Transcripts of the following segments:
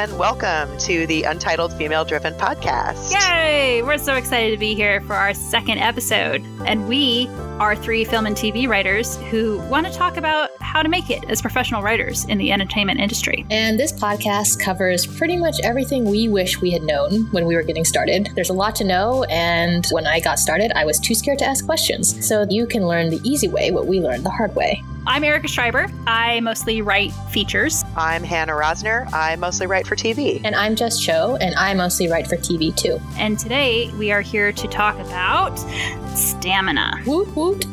and welcome to the Untitled Female Driven Podcast. Yay! We're so excited to be here for our second episode. And we are three film and TV writers who want to talk about how to make it as professional writers in the entertainment industry. And this podcast covers pretty much everything we wish we had known when we were getting started. There's a lot to know, and when I got started, I was too scared to ask questions. So you can learn the easy way what we learned the hard way. I'm Erica Schreiber. I mostly write features. I'm Hannah Rosner. I mostly write for TV. And I'm Jess Cho, and I mostly write for TV too. And today we are here to talk about stamina. Woot woot.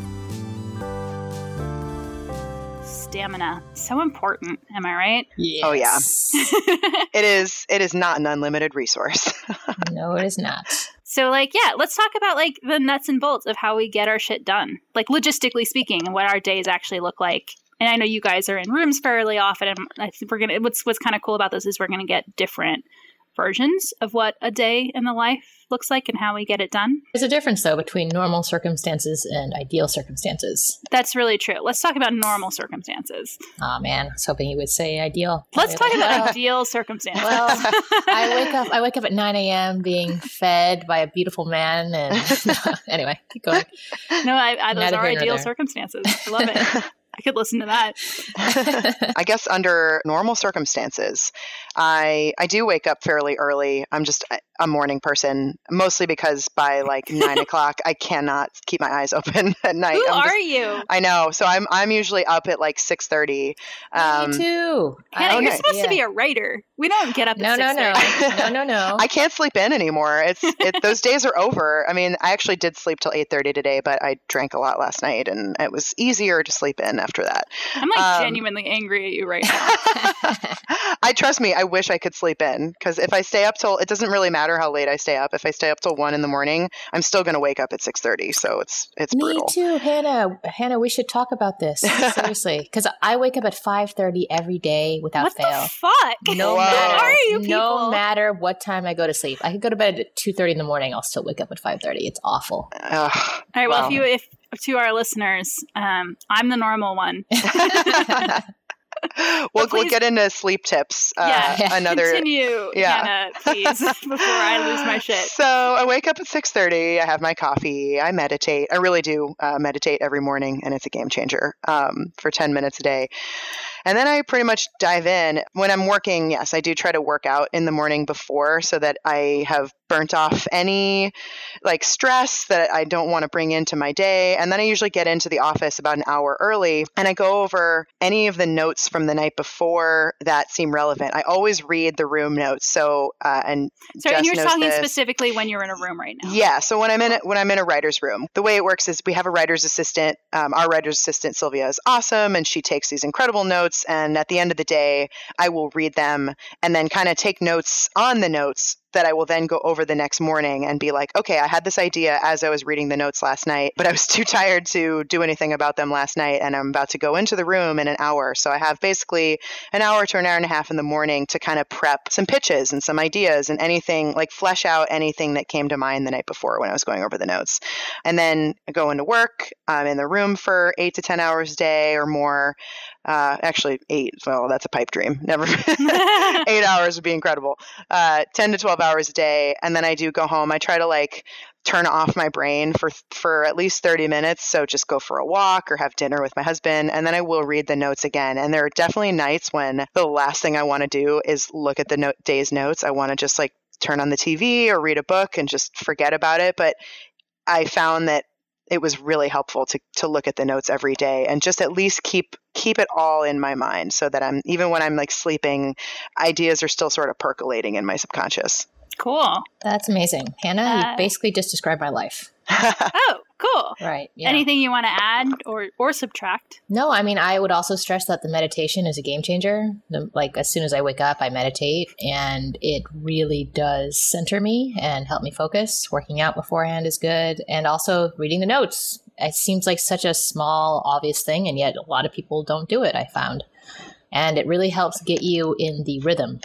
Stamina. So important, am I right? Yes. Oh, yeah. it is it is not an unlimited resource. no, it is not. So like yeah, let's talk about like the nuts and bolts of how we get our shit done. Like logistically speaking and what our days actually look like. And I know you guys are in rooms fairly often and I think we're going to what's what's kind of cool about this is we're going to get different versions of what a day in the life looks like and how we get it done. There's a difference, though, between normal circumstances and ideal circumstances. That's really true. Let's talk about normal circumstances. Oh man, I was hoping you would say ideal. Let's talk about ideal circumstances. Well, I wake up. I wake up at 9 a.m. being fed by a beautiful man, and anyway, keep going. No, I, I, those are ideal circumstances. I love it. I could listen to that. I guess under normal circumstances, I I do wake up fairly early. I'm just a morning person, mostly because by like nine o'clock I cannot keep my eyes open at night. Who I'm are just, you? I know. So I'm I'm usually up at like six thirty. Um, Me too. Hannah, you're supposed yeah. to be a writer. We don't get up. No, no, no, no, no, no. I can't sleep in anymore. It's it, those days are over. I mean, I actually did sleep till eight thirty today, but I drank a lot last night, and it was easier to sleep in after that. I'm like um, genuinely angry at you right now. I trust me. I wish I could sleep in because if I stay up till it doesn't really matter how late I stay up. If I stay up till one in the morning, I'm still going to wake up at six thirty. So it's it's me brutal. too, Hannah. Hannah, we should talk about this seriously because I wake up at five thirty every day without what fail. The fuck? No Whoa. matter, are you people? no matter what time I go to sleep. I could go to bed at two thirty in the morning. I'll still wake up at five thirty. It's awful. Ugh, All right. Well, wow. if you if to our listeners, um, I'm the normal one. we'll, we'll get into sleep tips. Uh, yeah, another continue, yeah. Hannah, please, before I lose my shit. So I wake up at six thirty. I have my coffee. I meditate. I really do uh, meditate every morning, and it's a game changer um, for ten minutes a day. And then I pretty much dive in. When I'm working, yes, I do try to work out in the morning before so that I have burnt off any like stress that I don't want to bring into my day. And then I usually get into the office about an hour early and I go over any of the notes from the night before that seem relevant. I always read the room notes. So, uh, and so Jess you're talking this. specifically when you're in a room right now. Yeah. So when I'm in a, when I'm in a writer's room, the way it works is we have a writer's assistant. Um, our writer's assistant Sylvia is awesome, and she takes these incredible notes. And at the end of the day, I will read them and then kind of take notes on the notes that I will then go over the next morning and be like, okay, I had this idea as I was reading the notes last night, but I was too tired to do anything about them last night. And I'm about to go into the room in an hour. So I have basically an hour to an hour and a half in the morning to kind of prep some pitches and some ideas and anything like flesh out anything that came to mind the night before when I was going over the notes. And then I go into work. I'm in the room for eight to 10 hours a day or more. Uh, actually, eight. Well, that's a pipe dream. Never. eight hours would be incredible. Uh, 10 to 12 hours a day. And then I do go home. I try to like turn off my brain for for at least 30 minutes so just go for a walk or have dinner with my husband and then I will read the notes again and there are definitely nights when the last thing I want to do is look at the no- day's notes I want to just like turn on the TV or read a book and just forget about it but I found that it was really helpful to to look at the notes every day and just at least keep keep it all in my mind so that I'm even when I'm like sleeping, ideas are still sort of percolating in my subconscious. Cool. That's amazing. Hannah, uh, you basically just described my life. oh, cool. Right. Yeah. Anything you want to add or or subtract? No, I mean I would also stress that the meditation is a game changer. The, like as soon as I wake up, I meditate, and it really does center me and help me focus. Working out beforehand is good, and also reading the notes. It seems like such a small, obvious thing, and yet a lot of people don't do it. I found, and it really helps get you in the rhythm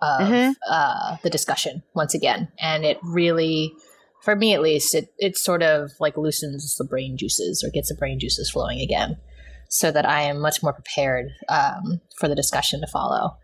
of mm-hmm. uh, the discussion once again, and it really for me at least, it, it sort of like loosens the brain juices or gets the brain juices flowing again so that I am much more prepared um, for the discussion to follow.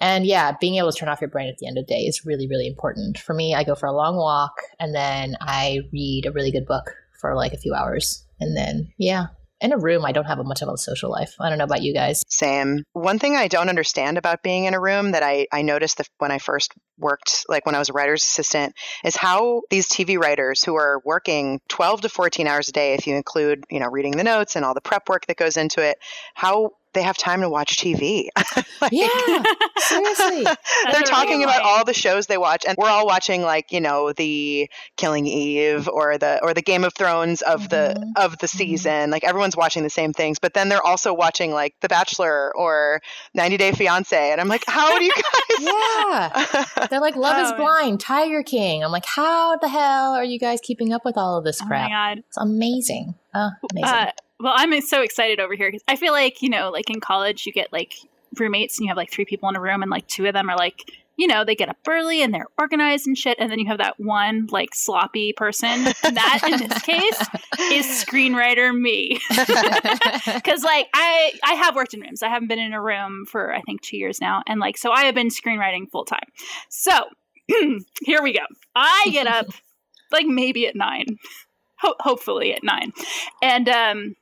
And yeah, being able to turn off your brain at the end of the day is really, really important. For me, I go for a long walk and then I read a really good book for like a few hours. And then, yeah, in a room, I don't have a much of a social life. I don't know about you guys. Same. One thing I don't understand about being in a room that I, I noticed that when I first worked, like when I was a writer's assistant, is how these TV writers who are working 12 to 14 hours a day, if you include, you know, reading the notes and all the prep work that goes into it, how they have time to watch TV. like, yeah, seriously. they're talking about all the shows they watch, and we're all watching like you know the Killing Eve or the or the Game of Thrones of mm-hmm. the of the mm-hmm. season. Mm-hmm. Like everyone's watching the same things, but then they're also watching like The Bachelor or 90 Day Fiance, and I'm like, how do you guys? yeah, they're like Love oh, is Blind, Tiger King. I'm like, how the hell are you guys keeping up with all of this crap? Oh my god, it's amazing. Oh, amazing. Uh, well, I'm so excited over here because I feel like, you know, like in college, you get like roommates and you have like three people in a room and like two of them are like, you know, they get up early and they're organized and shit. And then you have that one like sloppy person. That in this case is screenwriter me. Cause like I I have worked in rooms. I haven't been in a room for I think two years now. And like so I have been screenwriting full time. So here we go. I get up like maybe at nine. Ho- hopefully at nine. And um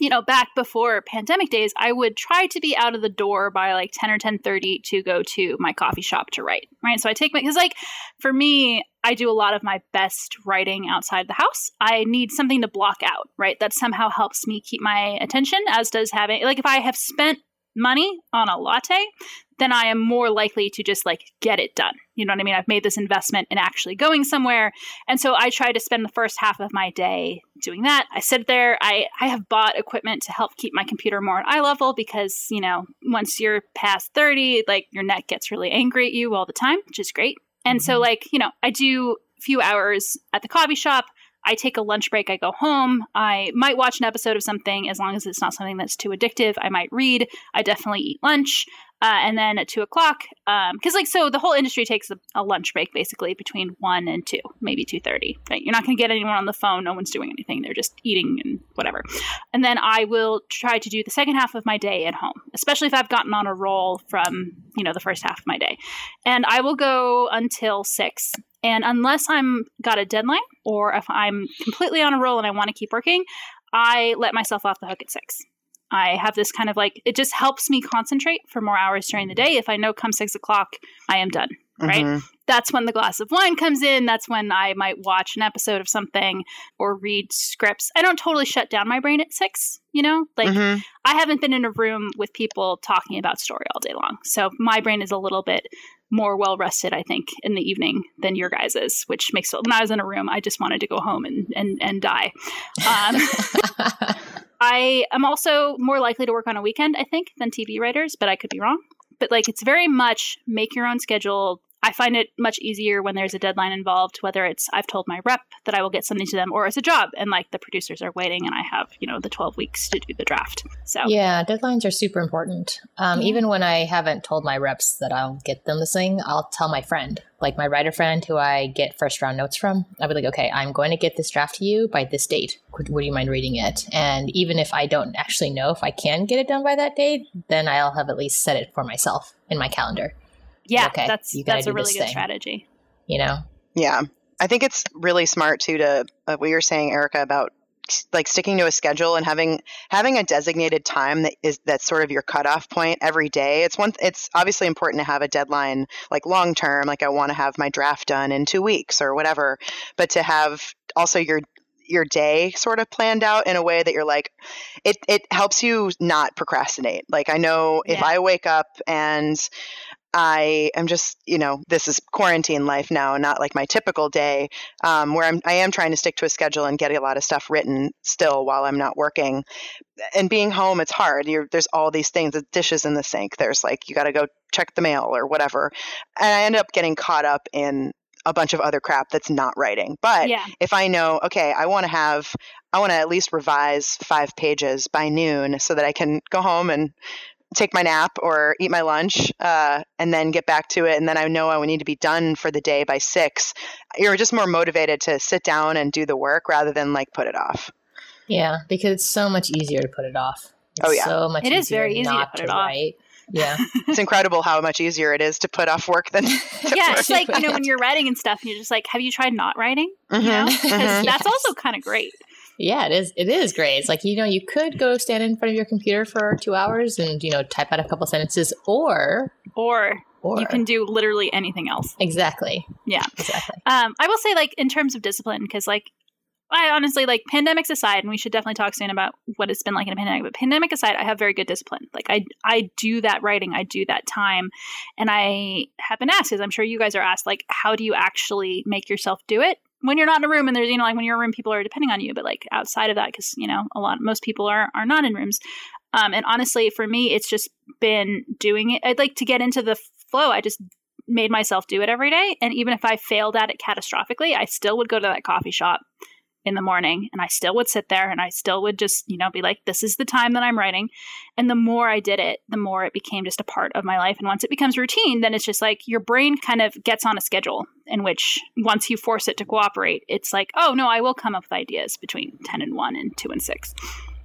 you know, back before pandemic days, I would try to be out of the door by like 10 or 10:30 to go to my coffee shop to write, right? So I take my cuz like for me, I do a lot of my best writing outside the house. I need something to block out, right? That somehow helps me keep my attention as does having like if I have spent money on a latte, then I am more likely to just like get it done. You know what I mean? I've made this investment in actually going somewhere. And so I try to spend the first half of my day doing that. I sit there, I, I have bought equipment to help keep my computer more at eye level because, you know, once you're past 30, like your neck gets really angry at you all the time, which is great. And so, mm-hmm. like, you know, I do a few hours at the coffee shop. I take a lunch break, I go home. I might watch an episode of something as long as it's not something that's too addictive. I might read. I definitely eat lunch. Uh, and then at two o'clock, because um, like so, the whole industry takes a, a, lunch break basically between one and two, maybe two thirty. Right? You're not going to get anyone on the phone. No one's doing anything. They're just eating and whatever. And then I will try to do the second half of my day at home, especially if I've gotten on a roll from you know the first half of my day, and I will go until six. And unless I'm got a deadline or if I'm completely on a roll and I want to keep working, I let myself off the hook at six. I have this kind of like, it just helps me concentrate for more hours during the day. If I know come six o'clock, I am done. Right. Mm-hmm. That's when the glass of wine comes in. That's when I might watch an episode of something or read scripts. I don't totally shut down my brain at six, you know? Like, mm-hmm. I haven't been in a room with people talking about story all day long. So my brain is a little bit more well rested, I think, in the evening than your guys's, which makes when I was in a room, I just wanted to go home and and and die. Um, I am also more likely to work on a weekend, I think, than TV writers, but I could be wrong. But like, it's very much make your own schedule, I find it much easier when there's a deadline involved, whether it's I've told my rep that I will get something to them or it's a job and like the producers are waiting and I have, you know, the 12 weeks to do the draft. So, yeah, deadlines are super important. Um, yeah. Even when I haven't told my reps that I'll get them this thing, I'll tell my friend, like my writer friend who I get first round notes from. I'll be like, okay, I'm going to get this draft to you by this date. Would, would you mind reading it? And even if I don't actually know if I can get it done by that date, then I'll have at least set it for myself in my calendar. Yeah, okay, that's that's a really good thing. strategy. You know. Yeah, I think it's really smart too to uh, what you're saying, Erica, about like sticking to a schedule and having having a designated time that is that's sort of your cutoff point every day. It's one. It's obviously important to have a deadline, like long term. Like I want to have my draft done in two weeks or whatever, but to have also your your day sort of planned out in a way that you're like it it helps you not procrastinate like i know yeah. if i wake up and I am just, you know, this is quarantine life now, not like my typical day, um, where I'm, I am trying to stick to a schedule and get a lot of stuff written still while I'm not working. And being home, it's hard. You're, there's all these things, the dishes in the sink. There's like, you got to go check the mail or whatever. And I end up getting caught up in a bunch of other crap that's not writing. But yeah. if I know, okay, I want to have, I want to at least revise five pages by noon so that I can go home and take my nap or eat my lunch uh, and then get back to it and then i know i would need to be done for the day by six you're just more motivated to sit down and do the work rather than like put it off yeah because it's so much easier to put it off Oh, yeah. so much. It is very easy to put it off. write. Yeah, it's incredible how much easier it is to put off work than. to yeah, work. it's like you know when you're writing and stuff, and you're just like, have you tried not writing? You know, Mhm, 'Cause mhm. that's Yes. also kind of great. Yeah, it is. It is great. It's like you know, you could go stand in front of your computer for two hours and you know type out a couple sentences, or Or, or you can do literally anything else. exactly. Yeah. exactly. Um, I will say, like, in terms of discipline, because, like, I honestly, like, pandemics aside, and we should definitely talk soon about what it's been like in a pandemic, but pandemic aside, I have very good discipline. Like, I, I do that writing, I do that time. And I have been asked, as I'm sure you guys are asked, like, how do you actually make yourself do it? When you're not in a room and there's, you know, like when you're in a room, people are depending on you, but like outside of that, because, you know, a lot, most people are, are not in rooms. Um, and honestly, for me, it's just been doing it. I'd like to get into the flow. I just made myself do it every day. And even if I failed at it catastrophically, I still would go to that coffee shop in the morning and I still would sit there and I still would just, you know, be like, this is the time that I'm writing. And the more I did it, the more it became just a part of my life. And once it becomes routine, then it's just like your brain kind of gets on a schedule in which once you force it to cooperate, it's like, oh no, I will come up with ideas between 10 and 1 and 2 and 6.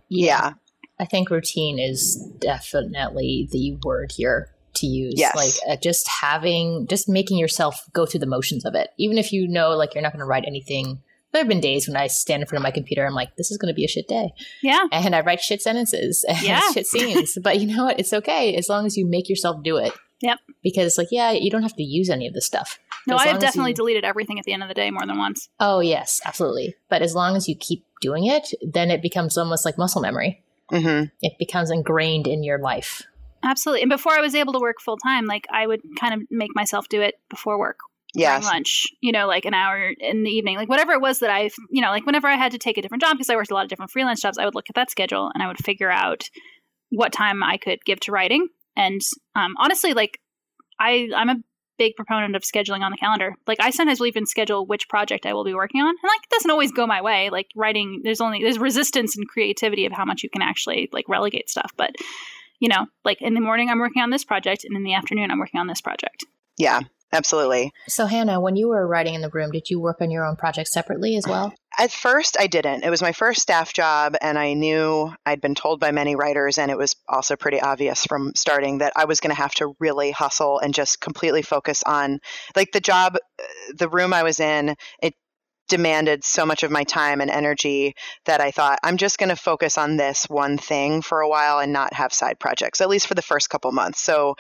yeah. I think routine is definitely the word here to use. Yes. Like uh, just having, just making yourself go through the motions of it. Even if you know, like, you're not going to write anything. There have been days when I stand in front of my computer, I'm like, this is going to be a shit day. Yeah. And I write shit sentences and Yeah. shit scenes. but you know what? It's okay as long as you make yourself do it. Yep. Because, it's like, yeah, you don't have to use any of this stuff. No, I have definitely you- deleted everything at the end of the day more than once. Oh, yes, absolutely. But as long as you keep doing it, then it becomes almost like muscle memory. hmm It becomes ingrained in your life. Absolutely. And before I was able to work full time, like I would kind of make myself do it before work. Yes. lunch, you know, like an hour in the evening, like whatever it was that I, you know, like whenever I had to take a different job because I worked a lot of different freelance jobs, I would look at that schedule and I would figure out what time I could give to writing. And um, honestly, like I, I'm a big proponent of scheduling on the calendar. Like I sometimes will even schedule which project I will be working on, and like it doesn't always go my way. Like writing, there's only there's resistance and creativity of how much you can actually like relegate stuff, but. You know, like in the morning I'm working on this project, and in the afternoon I'm working on this project. Yeah. Absolutely. So, Hannah, when you were writing in the room, did you work on your own projects separately as well? At first, I didn't. It was my first staff job, and I knew I'd been told by many writers, and it was also pretty obvious from starting that I was going to have to really hustle and just completely focus on, like, the job, uh, the room I was in. It demanded so much of my time and energy that I thought I'm just going to focus on this one thing for a while and not have side projects, at least for the first couple months. So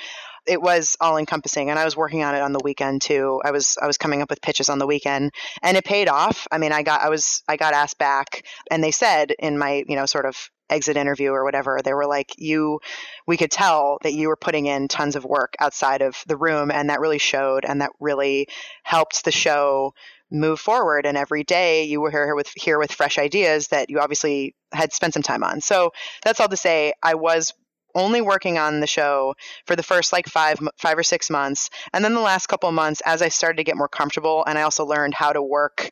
it was all encompassing and I was working on it on the weekend too. I was I was coming up with pitches on the weekend and it paid off. I mean, I got I was I got asked back and they said in my, you know, sort of exit interview or whatever, they were like, "You we could tell that you were putting in tons of work outside of the room and that really showed and that really helped the show move forward and every day you were here with here with fresh ideas that you obviously had spent some time on. So that's all to say I was only working on the show for the first like five five or six months and then the last couple of months as i started to get more comfortable and i also learned how to work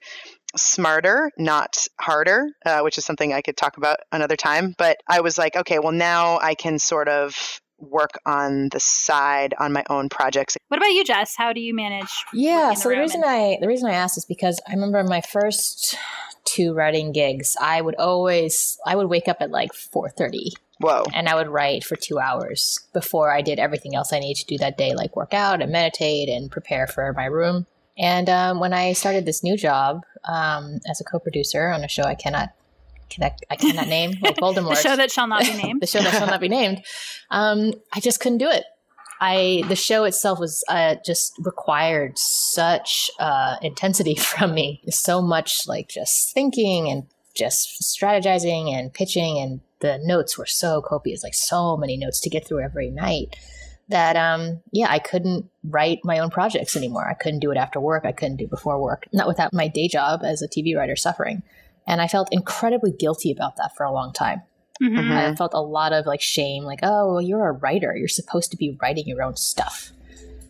smarter not harder uh, which is something i could talk about another time but i was like okay well now i can sort of work on the side on my own projects What about you, Jess? How do you manage? Yeah. So the room reason and- I the reason I asked is because I remember my first two writing gigs. I would always I would wake up at like four thirty whoa and I would write for two hours before I did everything else I needed to do that day, like work out and meditate and prepare for my room. And um, when I started this new job um, as a co-producer on a show I cannot connect, I cannot name, like Voldemort, The show that shall not be named. the show that shall not be named. Um, I just couldn't do it. I the show itself was uh, just required such uh, intensity from me, so much like just thinking and just strategizing and pitching, and the notes were so copious, like so many notes to get through every night. That um yeah, I couldn't write my own projects anymore. I couldn't do it after work. I couldn't do before work. Not without my day job as a TV writer suffering. And I felt incredibly guilty about that for a long time. Mhm. Mhm. I felt a lot of like shame, like, oh, well, you're a writer. You're supposed to be writing your own stuff,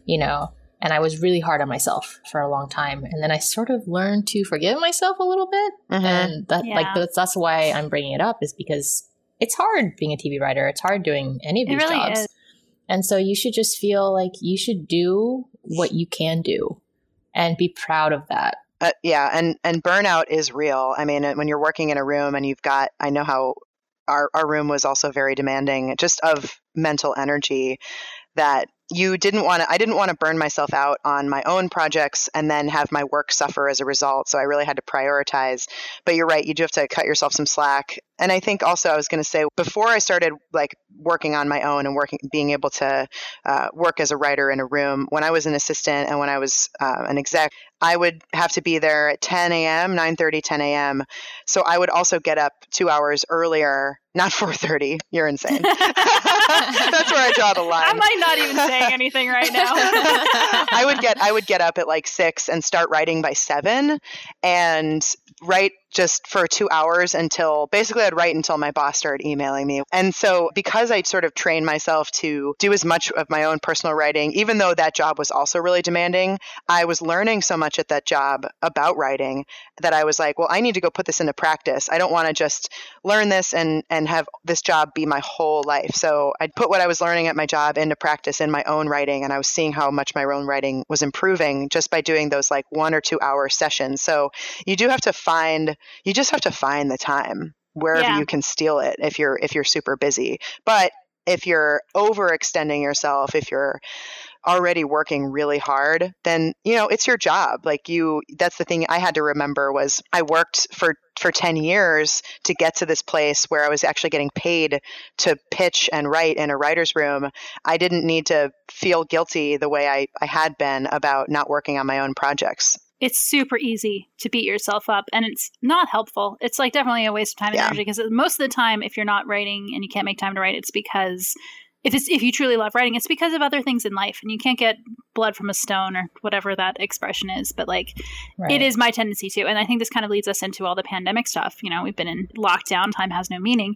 you know? And I was really hard on myself for a long time. And then I sort of learned to forgive myself a little bit. Mhm. And that, like, that's, that's why I'm bringing it up is because it's hard being a TV writer. It's hard doing any of It these really jobs. is. And so you should just feel like you should do what you can do and be proud of that. Uh, yeah, and and burnout is real. I mean, when you're working in a room and you've got, I know how our, our room was also very demanding just of mental energy that you didn't want to i didn't want to burn myself out on my own projects and then have my work suffer as a result so i really had to prioritize. But you're right you do have to cut yourself some slack. And i think also i was going to say before i started like working on my own and working being able to uh, work as a writer in a room when i was an assistant and when i was uh, an exec i would have to be there at 10 a.m 9 30 10 a.m so i would also get up two hours earlier not 4:30. You're insane. That's where I draw the line. I might not even saying anything right now. I would get I would get up at like 6 and start writing by 7 and write just for two hours until basically I'd write until my boss started emailing me. And so because I sort of trained myself to do as much of my own personal writing, even though that job was also really demanding, I was learning so much at that job about writing that I was like, well, I need to go put this into practice. I don't want to just learn this and and have this job be my whole life. So I'd put what I was learning at my job into practice in my own writing and I was seeing how much my own writing was improving just by doing those like one or two hour sessions. So you do have to find you just have to find the time wherever yeah. you can steal it if you're if you're super busy. But if you're overextending yourself, if you're already working really hard, then you know it's your job. Like you, that's the thing I had to remember was I worked for for 10 years to get to this place where I was actually getting paid to pitch and write in a writer's room. I didn't need to feel guilty the way I, I had been about not working on my own projects it's super easy to beat yourself up and it's not helpful. It's like definitely a waste of time and yeah. energy because most of the time if you're not writing and you can't make time to write it's because if it's if you truly love writing it's because of other things in life and you can't get blood from a stone or whatever that expression is but like right. it is my tendency to and I think this kind of leads us into all the pandemic stuff. You know, we've been in lockdown, time has no meaning.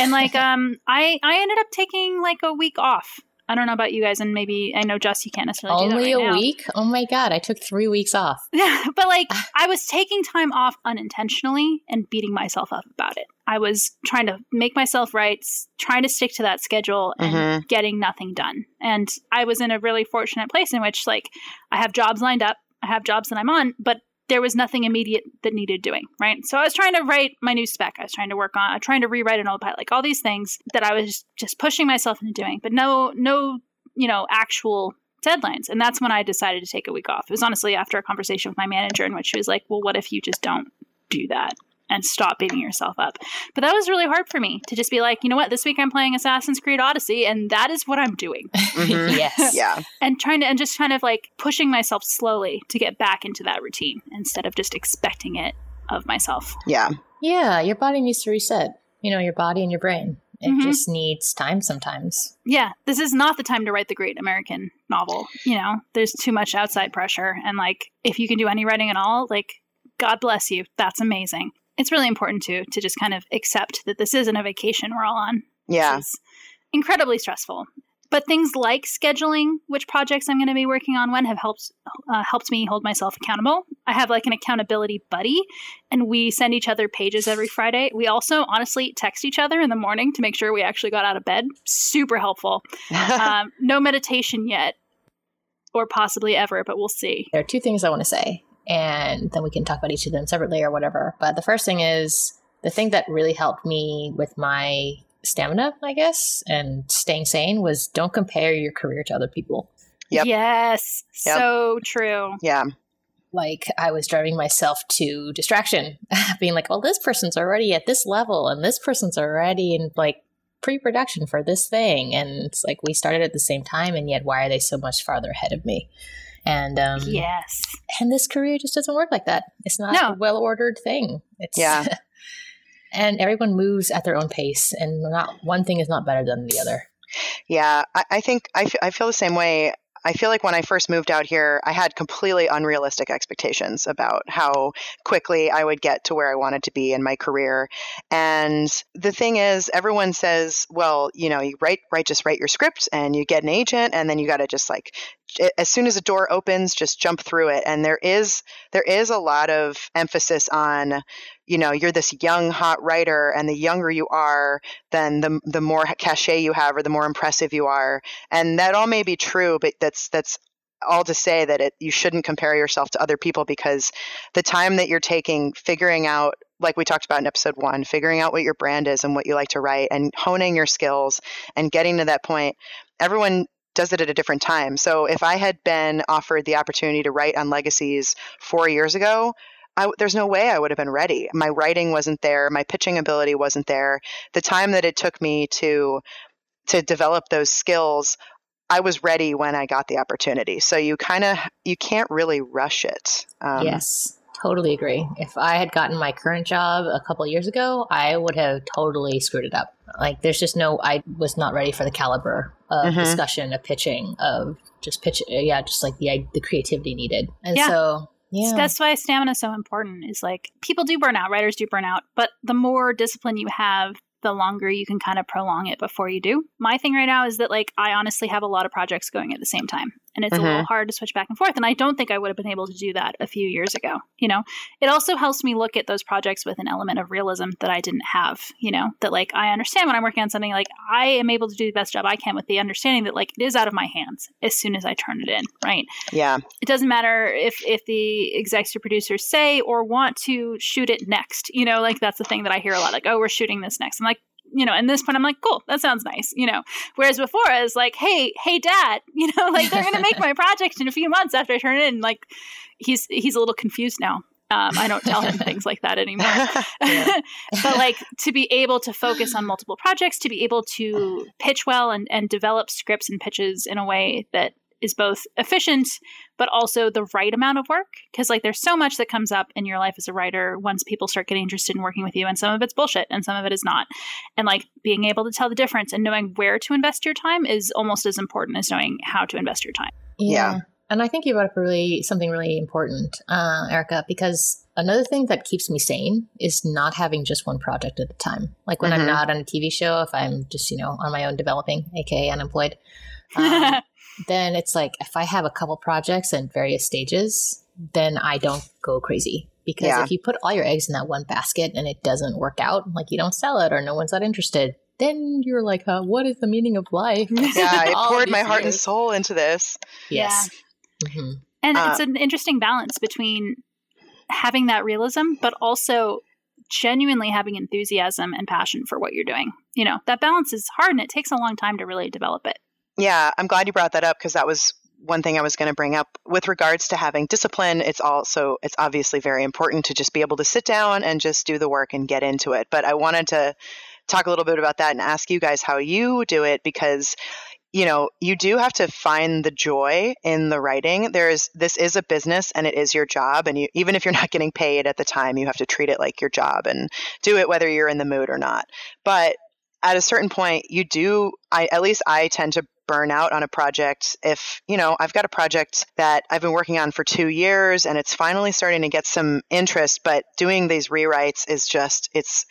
And like um I I ended up taking like a week off I don't know about you guys, and maybe I know Jess, you can't necessarily only right a now. week. Oh my god, I took three weeks off. Yeah, but like I was taking time off unintentionally and beating myself up about it. I was trying to make myself right, trying to stick to that schedule, and mm-hmm. getting nothing done. And I was in a really fortunate place in which, like, I have jobs lined up, I have jobs that I'm on, but there was nothing immediate that needed doing, right? So I was trying to write my new spec. I was trying to work on, trying to rewrite an old pilot, like all these things that I was just pushing myself into doing, but no, no, you know, actual deadlines. And that's when I decided to take a week off. It was honestly after a conversation with my manager in which she was like, well, what if you just don't do that? And stop beating yourself up. But that was really hard for me to just be like, you know what, this week I'm playing Assassin's Creed Odyssey and that is what I'm doing. Mm-hmm. yes. Yeah. And trying to, and just kind of like pushing myself slowly to get back into that routine instead of just expecting it of myself. Yeah. Yeah. Your body needs to reset, you know, your body and your brain. It mm-hmm. just needs time sometimes. Yeah, this is not the time to write the great American novel. You know, there's too much outside pressure. And like, if you can do any writing at all, like, God bless you. That's amazing it's really important to to just kind of accept that this isn't a vacation we're all on. Yeah. It's incredibly stressful. But things like scheduling which projects I'm going to be working on when have helped uh, helped me hold myself accountable. I have like an accountability buddy, and we send each other pages every Friday. We also honestly text each other in the morning to make sure we actually got out of bed. Super helpful. um, no meditation yet, or possibly ever, but we'll see. There are two things I want to say and then we can talk about each of them separately or whatever. But the first thing is the thing that really helped me with my stamina, I guess, and staying sane was don't compare your career to other people. Yep. Yes. Yep. So true. Yeah. Like I was driving myself to distraction, being like, well, this person's already at this level and this person's already in like pre production for this thing. And it's like we started at the same time, and yet why are they so much farther ahead of me? And um, yes, and this career just doesn't work like that. It's not no. a well ordered thing. It's yeah. and everyone moves at their own pace, and not one thing is not better than the other. Yeah, I, I think I, f- I feel the same way. I feel like when I first moved out here, I had completely unrealistic expectations about how quickly I would get to where I wanted to be in my career. And the thing is, everyone says, well, you know, you write, write, just write your script and you get an agent and then you got to just like as soon as a door opens just jump through it and there is there is a lot of emphasis on you know you're this young hot writer and the younger you are then the the more cachet you have or the more impressive you are and that all may be true but that's that's all to say that it, you shouldn't compare yourself to other people because the time that you're taking figuring out like we talked about in episode one, figuring out what your brand is and what you like to write and honing your skills and getting to that point. Everyone does it at a different time. So if I had been offered the opportunity to write on legacies four years ago, I, there's no way I would have been ready. My writing wasn't there. My pitching ability wasn't there. The time that it took me to to develop those skills, I was ready when I got the opportunity. So you kind of you can't really rush it. Um, yes totally agree. If I had gotten my current job a couple years ago, I would have totally screwed it up. Like, there's just no, I was not ready for the caliber of mm-hmm. discussion, of pitching, of just pitch. Yeah, just like the the creativity needed. And yeah. so yeah. That's why stamina is so important. Is like people do burn out, writers do burn out, but the more discipline you have, the longer you can kind of prolong it before you do. My thing right now is that like I honestly have a lot of projects going at the same time and it's mm-hmm. a little mm-hmm. hard to switch back and forth and I don't think I would have been able to do that a few years ago, you know. It also helps me look at those projects with an element of realism that I didn't have, you know, that like I understand when I'm working on something like I am able to do the best job I can with the understanding that like it is out of my hands as soon as I turn it in, right? Yeah. It doesn't matter if if the executive producers say or want to shoot it next, you know, like that's the thing that I hear a lot like, "Oh, we're shooting this next." I'm like, you know, and this point I'm like, cool, that sounds nice, you know. Whereas before I was like, hey, hey, dad, you know, like they're gonna make my project in a few months after I turn it in. Like he's he's a little confused now. Um, I don't tell him things like that anymore. but like to be able to focus on multiple projects, to be able to pitch well and, and develop scripts and pitches in a way that is both efficient but also the right amount of work because like there's so much that comes up in your life as a writer once people start getting interested in working with you and some of it's bullshit and some of it is not and like being able to tell the difference and knowing where to invest your time is almost as important as knowing how to invest your time yeah, yeah. and i think you brought up really something really important uh, erica because another thing that keeps me sane is not having just one project at a time like when mm-hmm. i'm not on a tv show if i'm just you know on my own developing aka unemployed um, then it's like if I have a couple projects in various stages, then I don't go crazy. Because yeah. if you put all your eggs in that one basket and it doesn't work out, like you don't sell it or no one's that interested, then you're like, uh, what is the meaning of life? Yeah, I poured my heart years. and soul into this. Yes. Yeah. Mm-hmm. And uh, it's an interesting balance between having that realism, but also genuinely having enthusiasm and passion for what you're doing. You know, that balance is hard and it takes a long time to really develop it. Yeah, I'm glad you brought that up because that was one thing I was going to bring up with regards to having discipline. It's also it's obviously very important to just be able to sit down and just do the work and get into it. But I wanted to talk a little bit about that and ask you guys how you do it because you know you do have to find the joy in the writing there's this is a business and it is your job and you even if you're not getting paid at the time you have to treat it like your job and do it whether you're in the mood or not but at a certain point you do i at least i tend to burn out on a project if, you know, I've got a project that I've been working on for two years and it's finally starting to get some interest, but doing these rewrites is just, it's,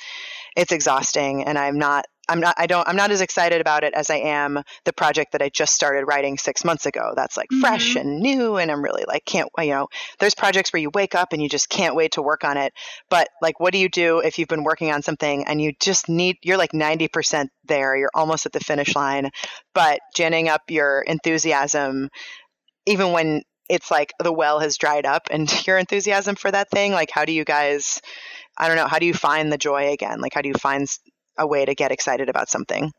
it's exhausting and I'm not I'm not I don't I'm not as excited about it as I am the project that I just started writing 6 months ago. That's like mm-hmm. fresh and new and I'm really like can't you know, there's projects where you wake up and you just can't wait to work on it. But like what do you do if you've been working on something and you just need you're like 90% there, you're almost at the finish line, but ginning up your enthusiasm even when it's like the well has dried up and your enthusiasm for that thing like how do you guys i don't know how do you find the joy again like how do you find a way to get excited about something?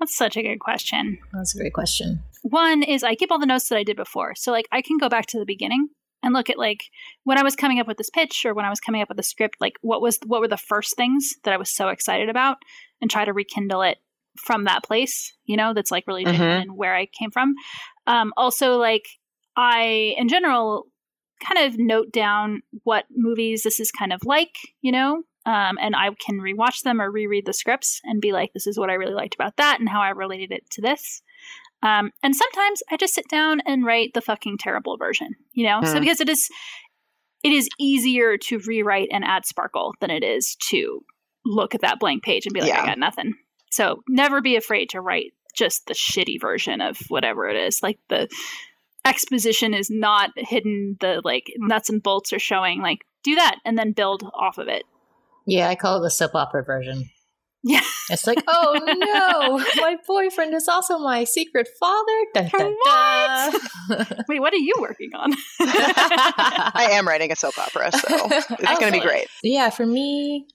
That's such a good question. That's a great question. One is I keep all the notes that I did before. So like I can go back to the beginning and look at like when I was coming up with this pitch or when I was coming up with the script, like what was what were the first things that I was so excited about and try to rekindle it from that place, you know, that's like really mm-hmm. where I came from. Um, also like I in general kind of note down what movies this is kind of like, you know, um, and I can rewatch them or reread the scripts and be like, this is what I really liked about that and how I related it to this. Um, and sometimes I just sit down and write the fucking terrible version, you know? So hmm. because it is, it is easier to rewrite and add sparkle than it is to look at that blank page and be like, yeah. I got nothing. So never be afraid to write just the shitty version of whatever it is. Like the exposition is not hidden, the like nuts and bolts are showing. Like do that and then build off of it yeah, I call it the soap opera version. Yeah. It's like, oh no, my boyfriend is also my secret father. Dun, dun, What? dun. Wait, what are you working on? I am writing a soap opera, so it's Oh, going to be great. Yeah, for me,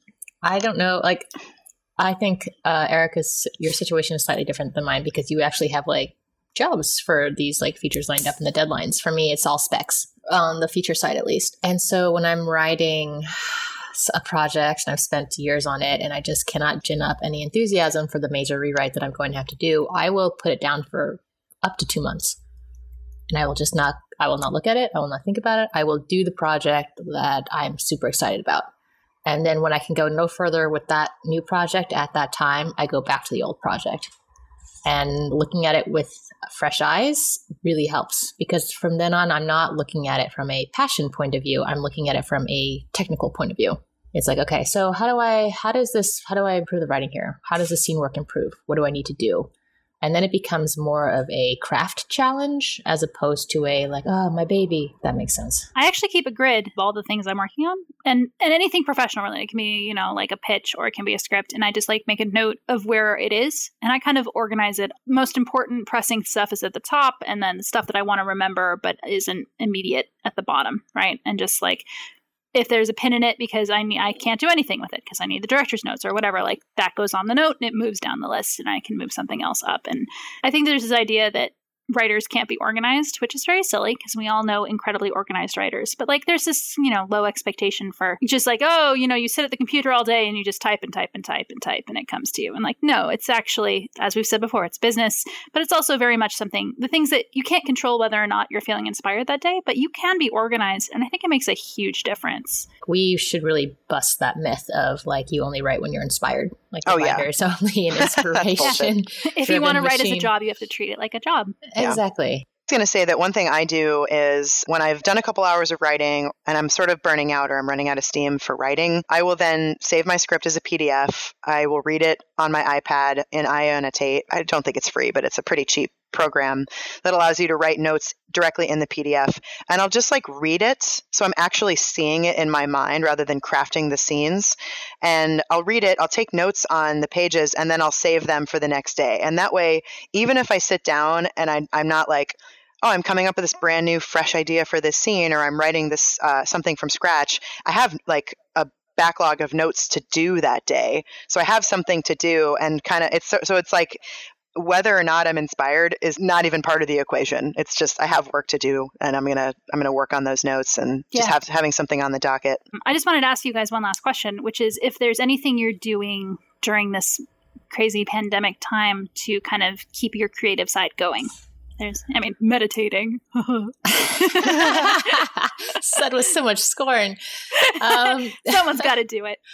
I don't know. Like, I think uh, Erica's your situation is slightly different than mine because you actually have like jobs for these like features lined up in the deadlines. For me, it's all specs on the feature side at least. And so when I'm writing a project and I've spent years on it and I just cannot gin up any enthusiasm for the major rewrite that I'm going to have to do, I will put it down for up to two months. And I will just not I will not look at it. I will not think about it. I will do the project that I'm super excited about. And then when I can go no further with that new project at that time, I go back to the old project. And looking at it with fresh eyes really helps because from then on, I'm not looking at it from a passion point of view. I'm looking at it from a technical point of view. It's like, okay, so how do I, how does this, how do I improve the writing here? How does the scene work improve? What do I need to do? And then it becomes more of a craft challenge as opposed to a like, oh, my baby. That makes sense. I actually keep a grid of all the things I'm working on, and and anything professional really. It can be you know like a pitch or it can be a script, and I just like make a note of where it is, and I kind of organize it. Most important pressing stuff is at the top, and then stuff that I want to remember but isn't immediate at the bottom, right? And just like if there's a pin in it because I need, I can't do anything with it because I need the director's notes or whatever, like that goes on the note and it moves down the list and I can move something else up. And I think there's this idea that writers can't be organized, which is very silly because we all know incredibly organized writers. But like there's this, you know, low expectation for just like, oh, you know, you sit at the computer all day and you just type and type and type and type and it comes to you. And like, no, it's actually, as we've said before, it's business, but it's also very much something, the things that you can't control whether or not you're feeling inspired that day, but you can be organized. And I think it makes a huge difference. We should really bust that myth of like you only write when you're inspired. Like oh, the Oh, yeah. writer is only an inspiration. if you want to write as a job, you have to treat it like a job. Yeah. Exactly. I was going to say that one thing I do is when I've done a couple hours of writing and I'm sort of burning out or I'm running out of steam for writing, I will then save my script as a PDF. I will read it on my iPad in iAnnotate. I don't think it's free, but it's a pretty cheap program that allows you to write notes directly in the PDF. And I'll just like read it. So I'm actually seeing it in my mind rather than crafting the scenes. And I'll read it, I'll take notes on the pages, and then I'll save them for the next day. And that way, even if I sit down and I, I'm not like, oh, I'm coming up with this brand new, fresh idea for this scene, or I'm writing this uh, something from scratch. I have like a backlog of notes to do that day, so I have something to do, and kind of it's so, so it's like whether or not I'm inspired is not even part of the equation. It's just I have work to do, and I'm gonna I'm gonna work on those notes and just Yeah. have having something on the docket. I just wanted to ask you guys one last question, which is if there's anything you're doing during this crazy pandemic time to kind of keep your creative side going. There's, I mean, meditating. Said with so much scorn. Um, Someone's got to do it.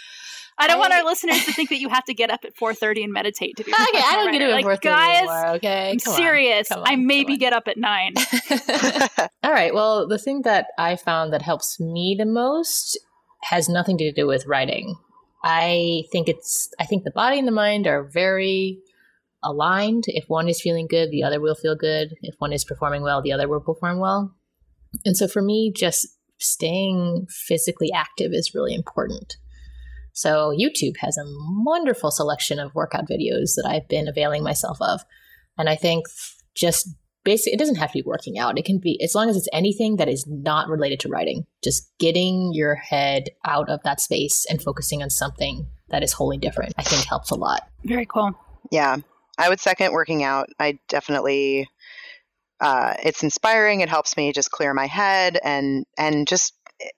I don't want our listeners to think that you have to get up at 4:30 and meditate to be. okay, I don't get writer. it like, guys. anymore. Okay, I'm Come on. serious. Come on, I maybe get up at nine. All right. Well, the thing that I found that helps me the most has nothing to do with writing. I think it's I think the body and the mind are very aligned. If one is feeling good, the other will feel good. If one is performing well, the other will perform well. And so for me, just staying physically active is really important. So YouTube has a wonderful selection of workout videos that I've been availing myself of. And I think just basically it doesn't have to be working out. It can be as long as it's anything that is not related to writing. Just getting your head out of that space and focusing on something that is wholly different, I think helps a lot. Very cool. Yeah, I would second working out. I definitely, uh, it's inspiring. It helps me just clear my head and and just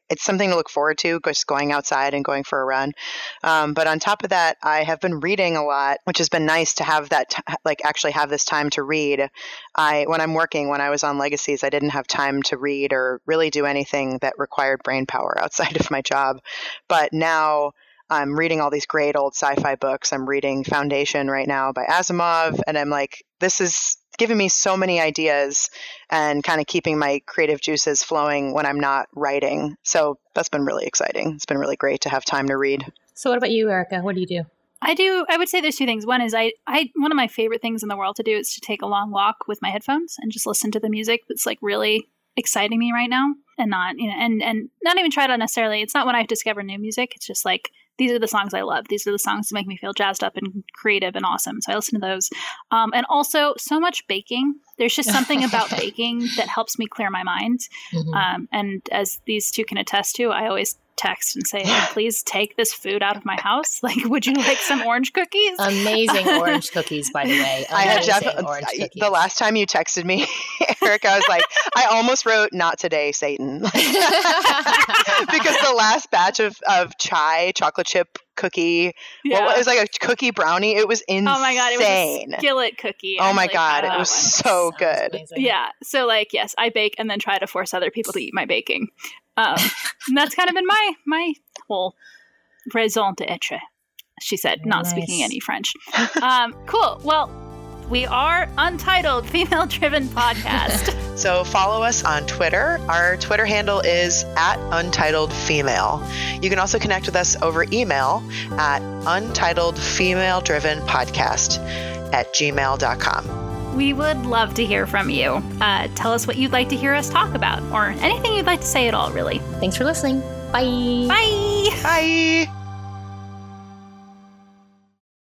it's something to look forward to. Just going outside and going for a run. Um, but on top of that, I have been reading a lot, which has been nice to have that t- like actually have this time to read. I when I'm working, when I was on Legacies, I didn't have time to read or really do anything that required brain power outside of my job. But now. I'm reading all these great old sci-fi books. I'm reading Foundation right now by Asimov, and I'm like, this is giving me so many ideas and kind of keeping my creative juices flowing when I'm not writing. So that's been really exciting. It's been really great to have time to read. So what about you, Erica? What do you do? I do. I would say there's two things. One is I, I, one of my favorite things in the world to do is to take a long walk with my headphones and just listen to the music that's like really exciting me right now, and not, you know, and and not even try to necessarily. It's not when I discover new music. It's just like these are the songs I love. These are the songs that make me feel jazzed up and creative and awesome. So I listen to those. Um, and also, so much baking. There's just something about baking that helps me clear my mind. Mm-hmm. Um, and as these two can attest to, I always text and say, hey, please take this food out of my house. Like, would you like some orange cookies? Amazing orange cookies, by the way. Amazing I had Jeff, the last time you texted me, Eric, I was like, I almost wrote, not today, Satan. because the last batch of, of chai, chocolate chip cookie. Yeah. Well, it was like a cookie brownie. It was insane. Oh my god, it was a skillet cookie. Oh my god, it oh, was so good. Amazing. Yeah. So like, yes, I bake and then try to force other people to eat my baking. Um, and that's kind of been my my whole raison d'être. She said, not nice. speaking any French. Um, cool. Well, we are Untitled Female Driven Podcast. so follow us on Twitter. Our Twitter handle is at Untitled Female. You can also connect with us over email at Untitled Female Driven Podcast at gmail.com. We would love to hear from you. Uh, tell us what you'd like to hear us talk about, or anything you'd like to say at all, really. Thanks for listening. Bye. Bye. Bye.